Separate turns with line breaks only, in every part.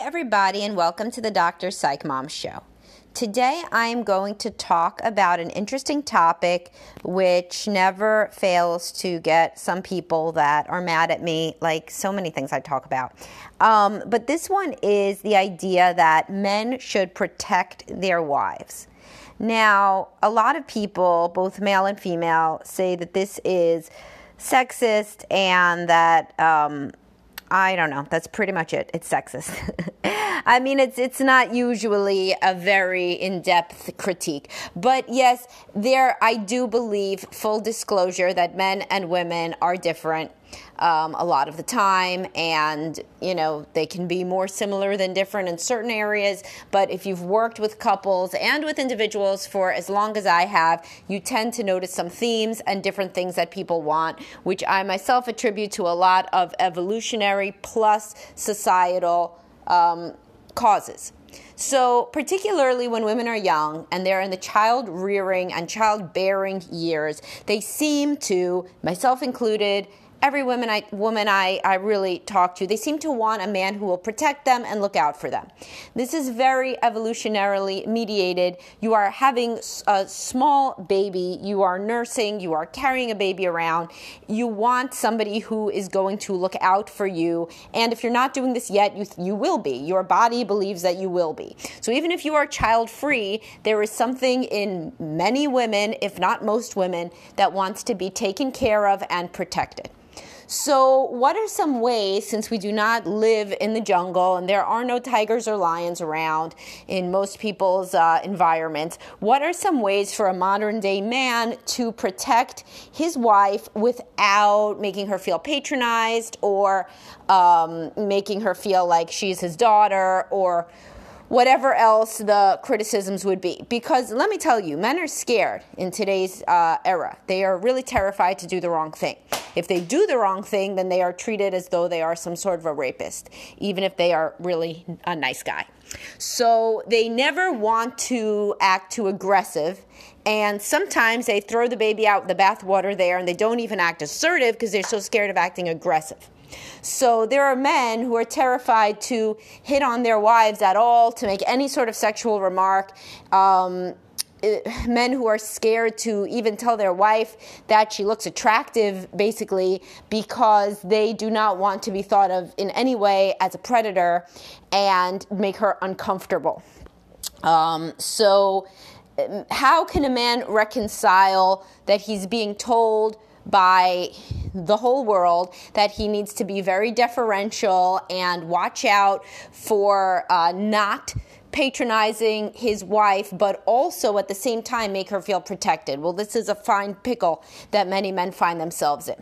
everybody, and welcome to the Dr. Psych Mom Show. Today, I am going to talk about an interesting topic which never fails to get some people that are mad at me, like so many things I talk about. Um, but this one is the idea that men should protect their wives. Now, a lot of people, both male and female, say that this is sexist and that um, I don't know. That's pretty much it. It's sexist. I mean, it's it's not usually a very in-depth critique, but yes, there I do believe full disclosure that men and women are different um, a lot of the time, and you know they can be more similar than different in certain areas. But if you've worked with couples and with individuals for as long as I have, you tend to notice some themes and different things that people want, which I myself attribute to a lot of evolutionary plus societal um, causes. So, particularly when women are young and they're in the child rearing and child bearing years, they seem to, myself included, every woman I woman I, I really talk to, they seem to want a man who will protect them and look out for them. This is very evolutionarily mediated. You are having a small baby, you are nursing, you are carrying a baby around. You want somebody who is going to look out for you. And if you're not doing this yet, you you will be. Your body believes that you will be. So even if you are child free, there is something in many women, if not most women, that wants to be taken care of and protected. So, what are some ways, since we do not live in the jungle and there are no tigers or lions around in most people's uh, environments, what are some ways for a modern day man to protect his wife without making her feel patronized or um, making her feel like she's his daughter or whatever else the criticisms would be. Because let me tell you, men are scared in today's uh, era. They are really terrified to do the wrong thing. If they do the wrong thing, then they are treated as though they are some sort of a rapist, even if they are really a nice guy. So they never want to act too aggressive. And sometimes they throw the baby out with the bathwater there and they don't even act assertive because they're so scared of acting aggressive. So there are men who are terrified to hit on their wives at all, to make any sort of sexual remark. Um, men who are scared to even tell their wife that she looks attractive, basically, because they do not want to be thought of in any way as a predator and make her uncomfortable. Um, so, how can a man reconcile that he's being told by the whole world that he needs to be very deferential and watch out for uh, not patronizing his wife, but also at the same time make her feel protected. Well, this is a fine pickle that many men find themselves in.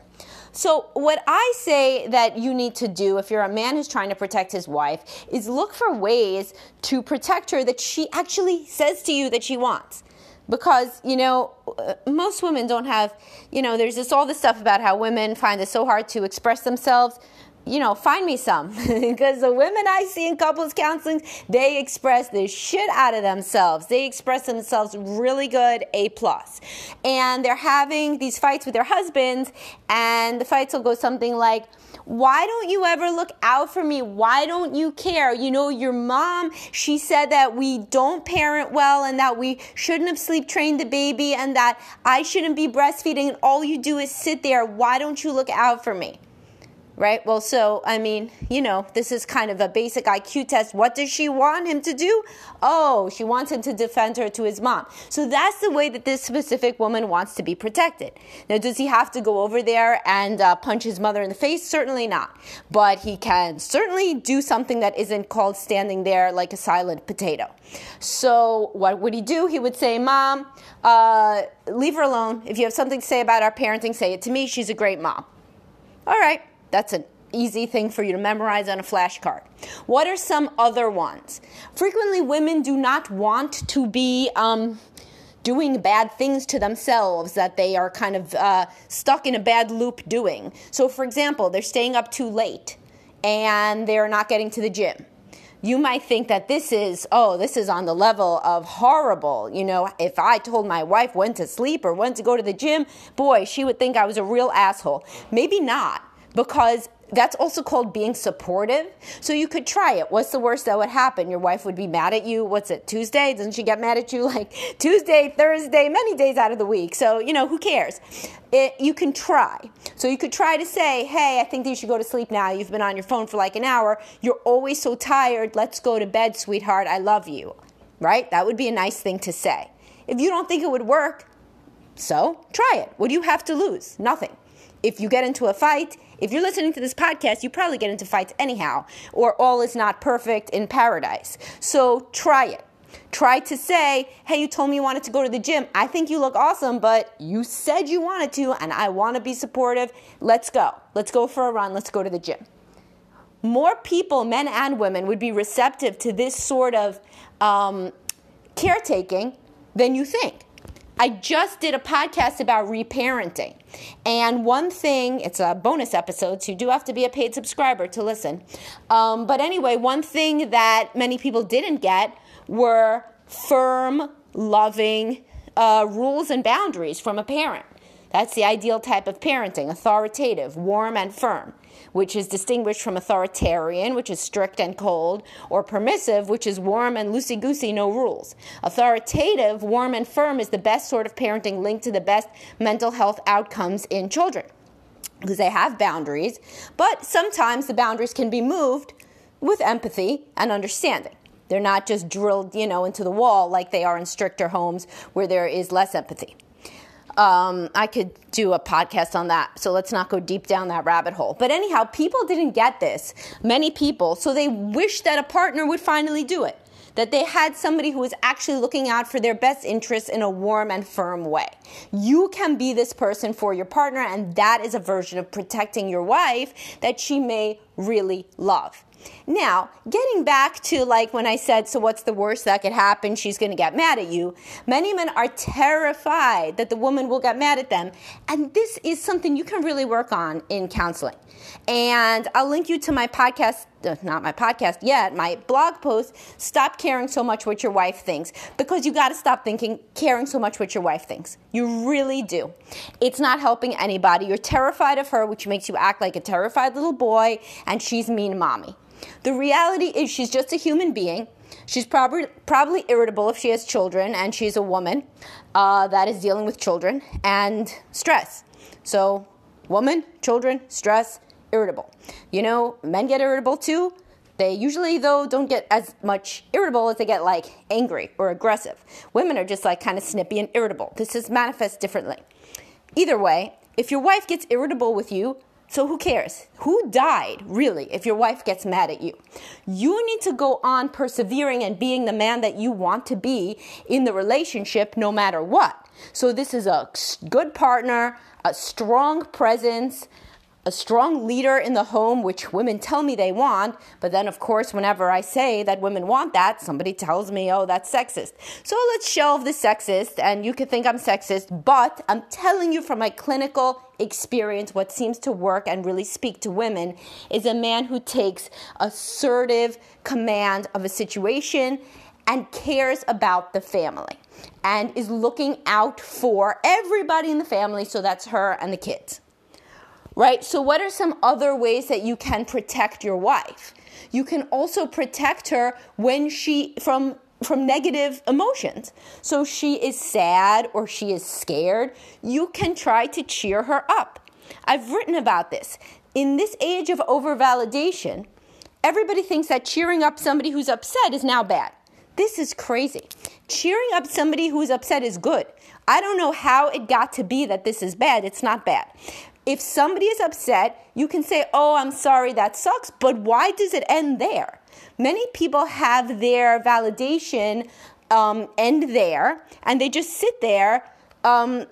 So, what I say that you need to do if you're a man who's trying to protect his wife is look for ways to protect her that she actually says to you that she wants because you know uh, most women don't have you know there's just all this stuff about how women find it so hard to express themselves you know find me some because the women i see in couples counseling they express the shit out of themselves they express themselves really good a plus and they're having these fights with their husbands and the fights will go something like why don't you ever look out for me? Why don't you care? You know, your mom, she said that we don't parent well and that we shouldn't have sleep trained the baby and that I shouldn't be breastfeeding and all you do is sit there. Why don't you look out for me? Right? Well, so, I mean, you know, this is kind of a basic IQ test. What does she want him to do? Oh, she wants him to defend her to his mom. So that's the way that this specific woman wants to be protected. Now, does he have to go over there and uh, punch his mother in the face? Certainly not. But he can certainly do something that isn't called standing there like a silent potato. So, what would he do? He would say, Mom, uh, leave her alone. If you have something to say about our parenting, say it to me. She's a great mom. All right. That's an easy thing for you to memorize on a flashcard. What are some other ones? Frequently, women do not want to be. Um, doing bad things to themselves that they are kind of uh, stuck in a bad loop doing. So, for example, they're staying up too late and they're not getting to the gym. You might think that this is, oh, this is on the level of horrible. You know, if I told my wife when to sleep or when to go to the gym, boy, she would think I was a real asshole. Maybe not because that's also called being supportive. So you could try it. What's the worst that would happen? Your wife would be mad at you. What's it, Tuesday? Doesn't she get mad at you like Tuesday, Thursday, many days out of the week? So, you know, who cares? It, you can try. So you could try to say, hey, I think you should go to sleep now. You've been on your phone for like an hour. You're always so tired. Let's go to bed, sweetheart. I love you. Right? That would be a nice thing to say. If you don't think it would work, so try it. What do you have to lose? Nothing. If you get into a fight, if you're listening to this podcast, you probably get into fights anyhow, or all is not perfect in paradise. So try it. Try to say, hey, you told me you wanted to go to the gym. I think you look awesome, but you said you wanted to, and I want to be supportive. Let's go. Let's go for a run. Let's go to the gym. More people, men and women, would be receptive to this sort of um, caretaking than you think. I just did a podcast about reparenting. And one thing, it's a bonus episode, so you do have to be a paid subscriber to listen. Um, but anyway, one thing that many people didn't get were firm, loving uh, rules and boundaries from a parent. That's the ideal type of parenting authoritative, warm, and firm which is distinguished from authoritarian, which is strict and cold, or permissive, which is warm and loosey goosey, no rules. Authoritative, warm, and firm is the best sort of parenting linked to the best mental health outcomes in children because they have boundaries, but sometimes the boundaries can be moved with empathy and understanding. They're not just drilled, you know, into the wall like they are in stricter homes where there is less empathy. Um, I could do a podcast on that, so let's not go deep down that rabbit hole. But anyhow, people didn't get this, many people, so they wish that a partner would finally do it. That they had somebody who was actually looking out for their best interests in a warm and firm way. You can be this person for your partner, and that is a version of protecting your wife that she may really love. Now, getting back to like when I said, so what's the worst that could happen? She's going to get mad at you. Many men are terrified that the woman will get mad at them. And this is something you can really work on in counseling. And I'll link you to my podcast, not my podcast yet, my blog post, Stop Caring So Much What Your Wife Thinks, because you got to stop thinking, caring so much what your wife thinks. You really do. It's not helping anybody. You're terrified of her, which makes you act like a terrified little boy, and she's mean mommy. The reality is she's just a human being. She's probably probably irritable if she has children, and she's a woman uh, that is dealing with children and stress. So, woman, children, stress, irritable. You know, men get irritable too. They usually, though, don't get as much irritable as they get like angry or aggressive. Women are just like kind of snippy and irritable. This is manifest differently. Either way, if your wife gets irritable with you, so who cares? Who died, really, if your wife gets mad at you? You need to go on persevering and being the man that you want to be in the relationship no matter what. So this is a good partner, a strong presence, a strong leader in the home, which women tell me they want. But then, of course, whenever I say that women want that, somebody tells me, oh, that's sexist. So let's shelve the sexist, and you can think I'm sexist, but I'm telling you from my clinical experience, what seems to work and really speak to women is a man who takes assertive command of a situation and cares about the family and is looking out for everybody in the family. So that's her and the kids right? So, what are some other ways that you can protect your wife? You can also protect her when she from from negative emotions. So she is sad or she is scared, you can try to cheer her up. I've written about this. In this age of overvalidation, everybody thinks that cheering up somebody who's upset is now bad. This is crazy. Cheering up somebody who's upset is good. I don't know how it got to be that this is bad. It's not bad. If somebody is upset, you can say, Oh, I'm sorry, that sucks, but why does it end there? Many people have their validation um, end there and they just sit there. Um,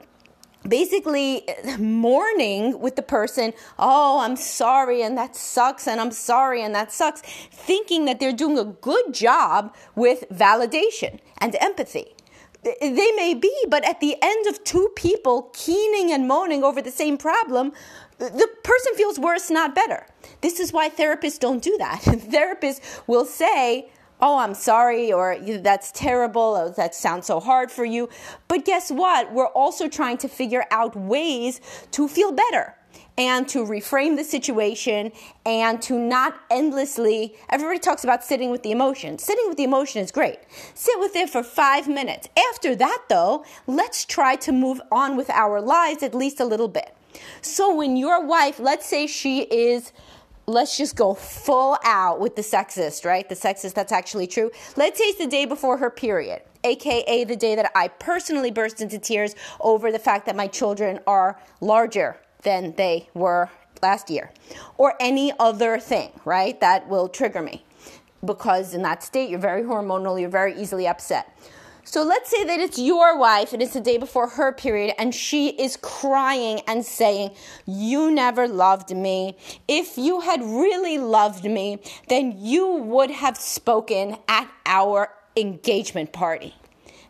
basically mourning with the person, oh, I'm sorry and that sucks, and I'm sorry and that sucks, thinking that they're doing a good job with validation and empathy. They may be, but at the end of two people keening and moaning over the same problem, the person feels worse, not better. This is why therapists don't do that. therapists will say, Oh, I'm sorry, or that's terrible, or that sounds so hard for you. But guess what? We're also trying to figure out ways to feel better. And to reframe the situation and to not endlessly everybody talks about sitting with the emotion sitting with the emotion is great sit with it for five minutes after that though let's try to move on with our lives at least a little bit so when your wife let's say she is let's just go full out with the sexist, right? The sexist, that's actually true. Let's say it's the day before her period, aka the day that I personally burst into tears over the fact that my children are larger than they were last year, or any other thing, right? That will trigger me. Because in that state, you're very hormonal, you're very easily upset. So let's say that it's your wife and it's the day before her period and she is crying and saying, You never loved me. If you had really loved me, then you would have spoken at our engagement party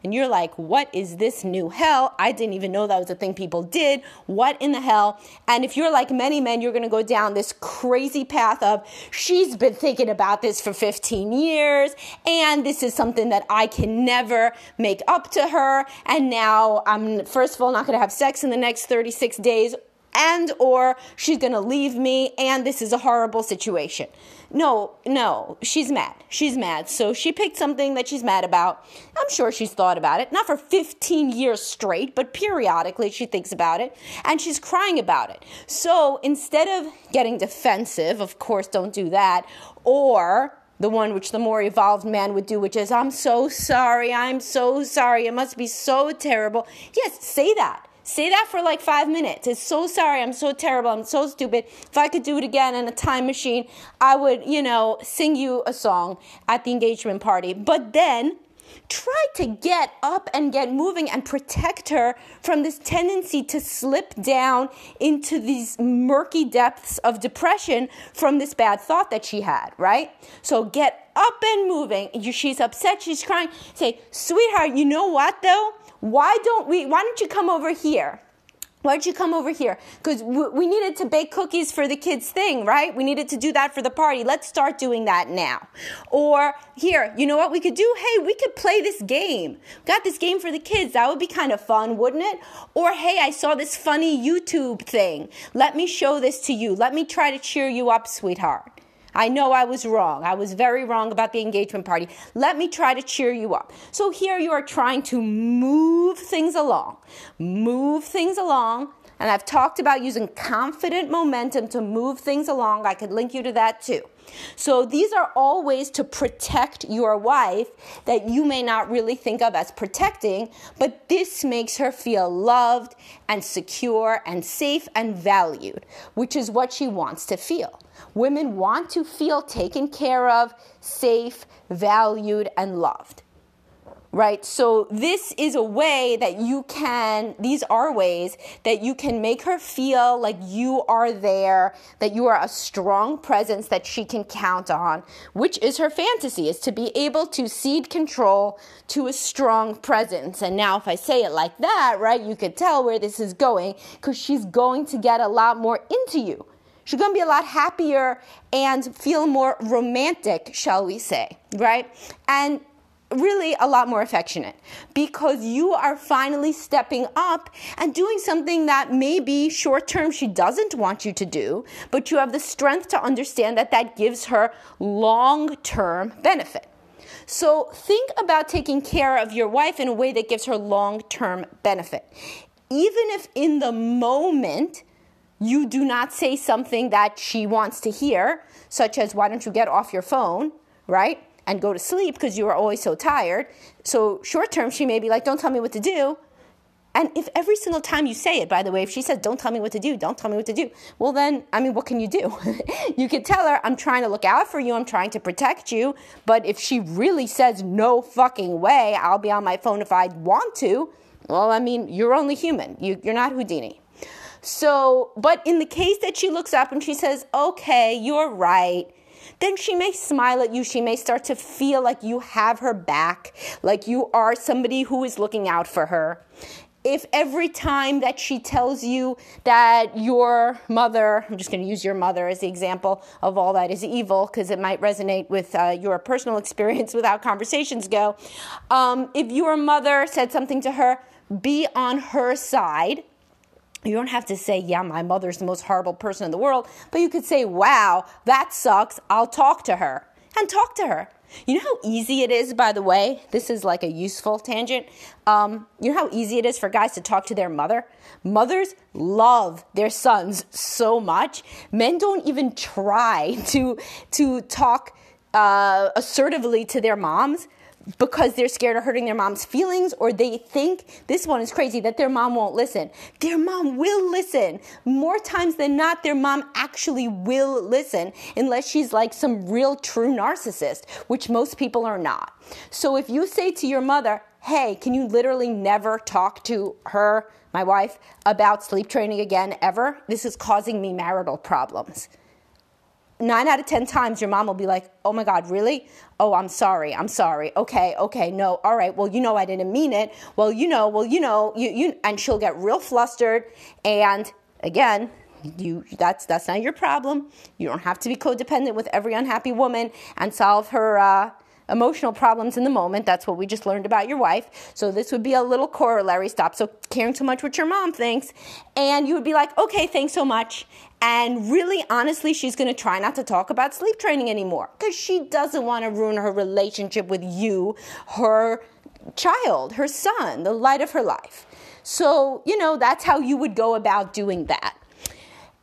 and you're like, what is this new hell? I didn't even know that was a thing people did. What in the hell? And if you're like many men, you're going to go down this crazy path of, she's been thinking about this for 15 years, and this is something that I can never make up to her. And now I'm, first of all, not going to have sex in the next 36 days and or she's going to leave me and this is a horrible situation. No, no, she's mad. She's mad. So she picked something that she's mad about. I'm sure she's thought about it, not for 15 years straight, but periodically she thinks about it and she's crying about it. So instead of getting defensive, of course, don't do that, or the one which the more evolved man would do, which is, I'm so sorry, I'm so sorry, it must be so terrible. Yes, say that. Say that for like five minutes. It's so sorry. I'm so terrible. I'm so stupid. If I could do it again in a time machine, I would, you know, sing you a song at the engagement party. But then try to get up and get moving and protect her from this tendency to slip down into these murky depths of depression from this bad thought that she had, right? So get up and moving. She's upset, she's crying. Say, sweetheart, you know what though? Why don't we, why don't you come over here? Why don't you come over here? Because we needed to bake cookies for the kids' thing, right? We needed to do that for the party. Let's start doing that now. Or here, you know what we could do? Hey, we could play this game. Got this game for the kids. That would be kind of fun, wouldn't it? Or hey, I saw this funny YouTube thing. Let me show this to you. Let me try to cheer you up, sweetheart. I know I was wrong. I was very wrong about the engagement party. Let me try to cheer you up. So here you are trying to move things along, move things along. And I've talked about using confident momentum to move things along. I could link you to that too. So these are all ways to protect your wife that you may not really think of as protecting, but this makes her feel loved and secure and safe and valued, which is what she wants to feel. Women want to feel taken care of, safe, valued, and loved. Right? So, this is a way that you can, these are ways that you can make her feel like you are there, that you are a strong presence that she can count on, which is her fantasy, is to be able to cede control to a strong presence. And now, if I say it like that, right, you could tell where this is going because she's going to get a lot more into you She's going to be a lot happier and feel more romantic, shall we say, right? And really a lot more affectionate because you are finally stepping up and doing something that maybe short term she doesn't want you to do, but you have the strength to understand that that gives her long term benefit. So think about taking care of your wife in a way that gives her long term benefit. Even if in the moment you do not say something that she wants to hear, such as, why don't you get off your phone, right? And go to sleep because you are always so tired. So, short term, she may be like, don't tell me what to do. And if every single time you say it, by the way, if she says, don't tell me what to do, don't tell me what to do, well, then, I mean, what can you do? you could tell her, I'm trying to look out for you, I'm trying to protect you. But if she really says, no fucking way, I'll be on my phone if I want to, well, I mean, you're only human. You, you're not Houdini. So, but in the case that she looks up and she says, okay, you're right, then she may smile at you. She may start to feel like you have her back, like you are somebody who is looking out for her. If every time that she tells you that your mother, I'm just going to use your mother as the example of all that is evil because it might resonate with uh, your personal experience with how conversations go. Um, if your mother said something to her, be on her side You don't have to say, yeah, my mother's the most horrible person in the world, but you could say, wow, that sucks. I'll talk to her and talk to her. You know how easy it is, by the way? This is like a useful tangent. Um, you know how easy it is for guys to talk to their mother? Mothers love their sons so much. Men don't even try to, to talk uh, assertively to their moms because they're scared of hurting their mom's feelings or they think this one is crazy that their mom won't listen. Their mom will listen. More times than not, their mom actually will listen unless she's like some real true narcissist, which most people are not. So if you say to your mother, hey, can you literally never talk to her, my wife, about sleep training again ever? This is causing me marital problems nine out of ten times your mom will be like oh my god really? Oh i'm sorry i'm sorry. Okay okay no all right. Well you know i didn't mean it. Well you know well you know you, you and she'll get real flustered. And again you that's that's not your problem. You don't have to be codependent with every unhappy woman and solve her uh, emotional problems in the moment. That's what we just learned about your wife. So this would be a little corollary. Stop so caring too much what your mom thinks. And you would be like, okay, thanks so much. And really, honestly, she's going to try not to talk about sleep training anymore because she doesn't want to ruin her relationship with you, her child, her son, the light of her life. So, you know, that's how you would go about doing that.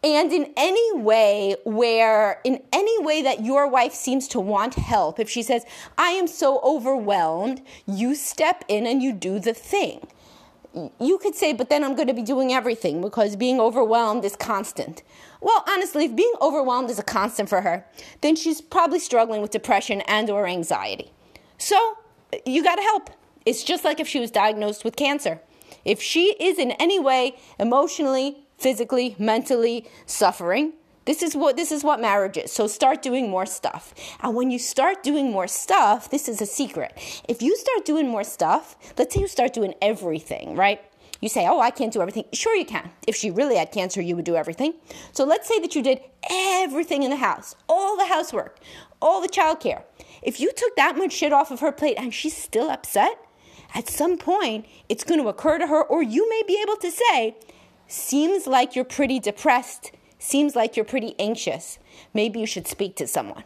And in any way where, in any way that your wife seems to want help, if she says, I am so overwhelmed, you step in and you do the thing. You could say, but then I'm going to be doing everything because being overwhelmed is constant. Well, honestly, if being overwhelmed is a constant for her, then she's probably struggling with depression and or anxiety. So, you got to help. It's just like if she was diagnosed with cancer. If she is in any way emotionally, physically, mentally suffering. This is what this is what marriage is. So start doing more stuff. And when you start doing more stuff, this is a secret. If you start doing more stuff, let's say you start doing everything, right? You say, "Oh, I can't do everything." Sure you can. If she really had cancer, you would do everything. So let's say that you did everything in the house, all the housework, all the childcare. If you took that much shit off of her plate and she's still upset, at some point it's going to occur to her or you may be able to say, Seems like you're pretty depressed. Seems like you're pretty anxious. Maybe you should speak to someone.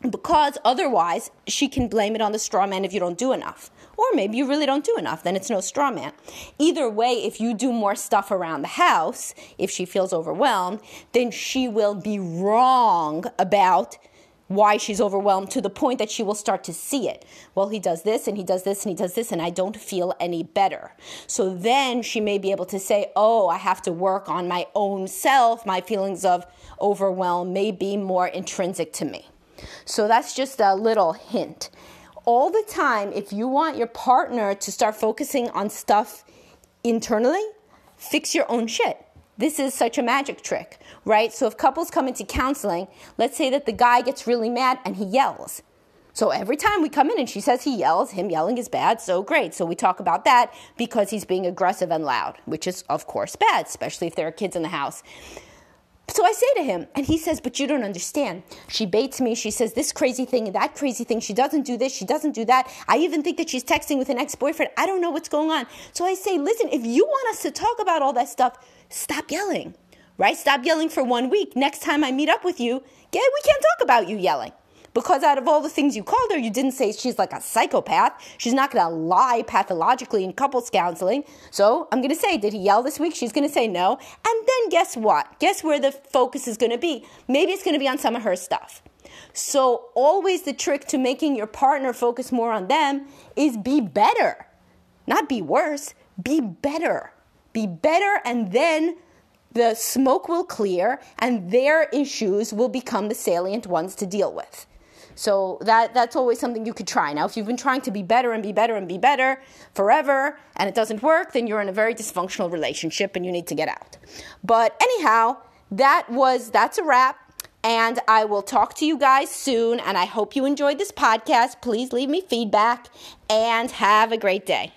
Because otherwise, she can blame it on the straw man if you don't do enough. Or maybe you really don't do enough, then it's no straw man. Either way, if you do more stuff around the house, if she feels overwhelmed, then she will be wrong about why she's overwhelmed to the point that she will start to see it. Well, he does this and he does this and he does this, and I don't feel any better. So then she may be able to say, Oh, I have to work on my own self. My feelings of overwhelm may be more intrinsic to me. So that's just a little hint. All the time, if you want your partner to start focusing on stuff internally, fix your own shit. This is such a magic trick, right? So if couples come into counseling, let's say that the guy gets really mad and he yells. So every time we come in and she says he yells, him yelling is bad, so great. So we talk about that because he's being aggressive and loud, which is, of course, bad, especially if there are kids in the house. So I say to him, and he says, But you don't understand. She baits me. She says this crazy thing and that crazy thing. She doesn't do this. She doesn't do that. I even think that she's texting with an ex boyfriend. I don't know what's going on. So I say, Listen, if you want us to talk about all that stuff, stop yelling, right? Stop yelling for one week. Next time I meet up with you, yeah, we can't talk about you yelling. Because out of all the things you called her, you didn't say she's like a psychopath. She's not going to lie pathologically in couples counseling. So I'm going to say, did he yell this week? She's going to say no. And then guess what? Guess where the focus is going to be? Maybe it's going to be on some of her stuff. So always the trick to making your partner focus more on them is be better. Not be worse, be better. Be better and then the smoke will clear and their issues will become the salient ones to deal with. So that that's always something you could try. Now, if you've been trying to be better and be better and be better forever and it doesn't work, then you're in a very dysfunctional relationship and you need to get out. But anyhow, that was that's a wrap. And I will talk to you guys soon. And I hope you enjoyed this podcast. Please leave me feedback and have a great day.